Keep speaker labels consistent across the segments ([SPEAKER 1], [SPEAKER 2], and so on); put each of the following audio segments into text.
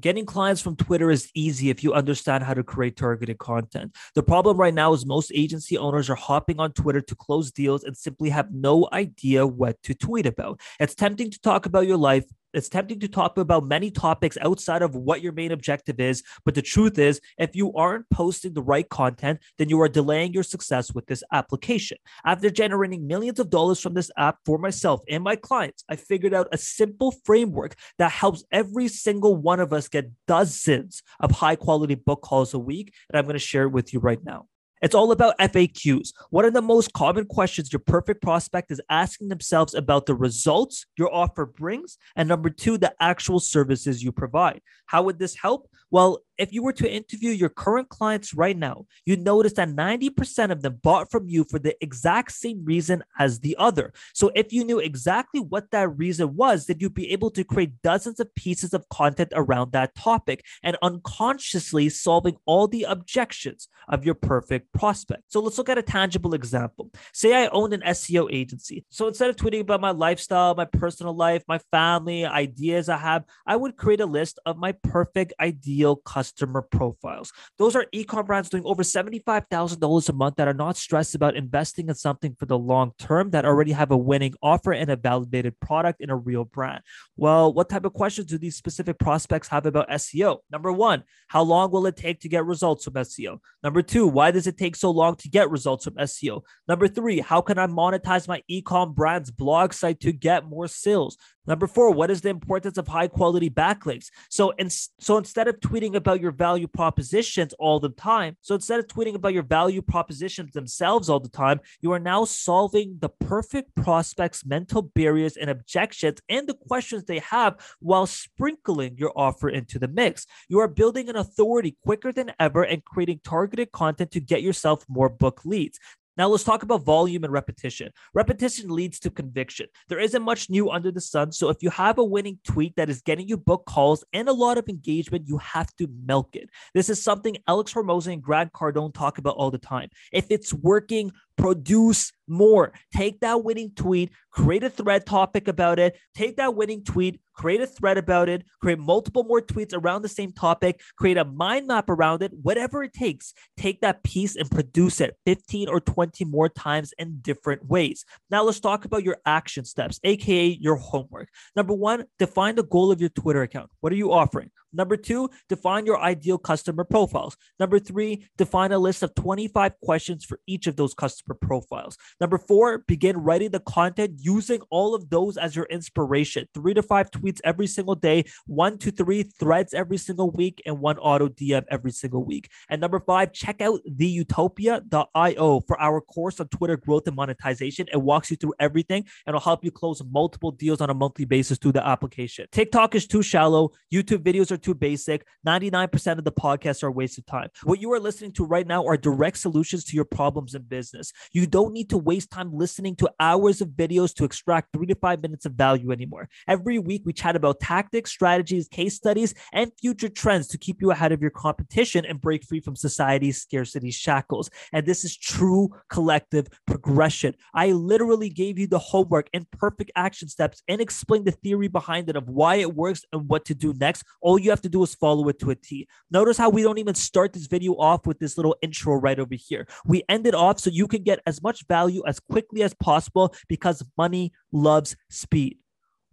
[SPEAKER 1] Getting clients from Twitter is easy if you understand how to create targeted content. The problem right now is most agency owners are hopping on Twitter to close deals and simply have no idea what to tweet about. It's tempting to talk about your life, it's tempting to talk about many topics outside of what your main objective is. But the truth is, if you aren't posting the right content, then you are delaying your success with this application. After generating millions of dollars from this app for myself and my clients, I figured out a simple framework that helps every single one of us get dozens of high quality book calls a week. And I'm going to share it with you right now. It's all about FAQs. One of the most common questions your perfect prospect is asking themselves about the results your offer brings, and number two, the actual services you provide. How would this help? Well, if you were to interview your current clients right now, you'd notice that 90% of them bought from you for the exact same reason as the other. So if you knew exactly what that reason was, then you'd be able to create dozens of pieces of content around that topic and unconsciously solving all the objections of your perfect prospect. So let's look at a tangible example. Say I owned an SEO agency. So instead of tweeting about my lifestyle, my personal life, my family, ideas I have, I would create a list of my perfect ideal customers customer profiles. Those are e-com brands doing over $75,000 a month that are not stressed about investing in something for the long term that already have a winning offer and a validated product in a real brand. Well, what type of questions do these specific prospects have about SEO? Number one, how long will it take to get results from SEO? Number two, why does it take so long to get results from SEO? Number three, how can I monetize my e-com brand's blog site to get more sales? Number four, what is the importance of high quality backlinks? So, in, so instead of tweeting about your value propositions all the time, so instead of tweeting about your value propositions themselves all the time, you are now solving the perfect prospect's mental barriers and objections and the questions they have while sprinkling your offer into the mix. You are building an authority quicker than ever and creating targeted content to get yourself more book leads. Now let's talk about volume and repetition. Repetition leads to conviction. There isn't much new under the sun. So if you have a winning tweet that is getting you book calls and a lot of engagement, you have to milk it. This is something Alex Hormozi and Grant Cardone talk about all the time. If it's working, produce more. Take that winning tweet, create a thread topic about it, take that winning tweet, create a thread about it, create multiple more tweets around the same topic, create a mind map around it, whatever it takes. Take that piece and produce it 15 or 20 more times in different ways. Now, let's talk about your action steps, aka your homework. Number one, define the goal of your Twitter account. What are you offering? Number two, define your ideal customer profiles. Number three, define a list of 25 questions for each of those customer profiles. Number four, begin writing the content using all of those as your inspiration. Three to five tweets every single day, one to three threads every single week, and one auto DM every single week. And number five, check out theutopia.io for our course on Twitter growth and monetization. It walks you through everything and will help you close multiple deals on a monthly basis through the application. TikTok is too shallow. YouTube videos are too basic. 99% of the podcasts are a waste of time. What you are listening to right now are direct solutions to your problems in business. You don't need to waste time listening to hours of videos to extract three to five minutes of value anymore. Every week, we chat about tactics, strategies, case studies, and future trends to keep you ahead of your competition and break free from society's scarcity shackles. And this is true collective progression. I literally gave you the homework and perfect action steps and explained the theory behind it of why it works and what to do next. All you have to do is follow it to a T. Notice how we don't even start this video off with this little intro right over here. We end it off so you can get as much value as quickly as possible because money loves speed.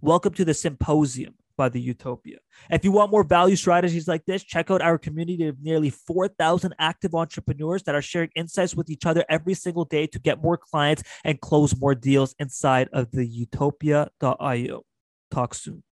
[SPEAKER 1] Welcome to the symposium by the Utopia. If you want more value strategies like this, check out our community of nearly 4,000 active entrepreneurs that are sharing insights with each other every single day to get more clients and close more deals inside of the utopia.io. Talk soon.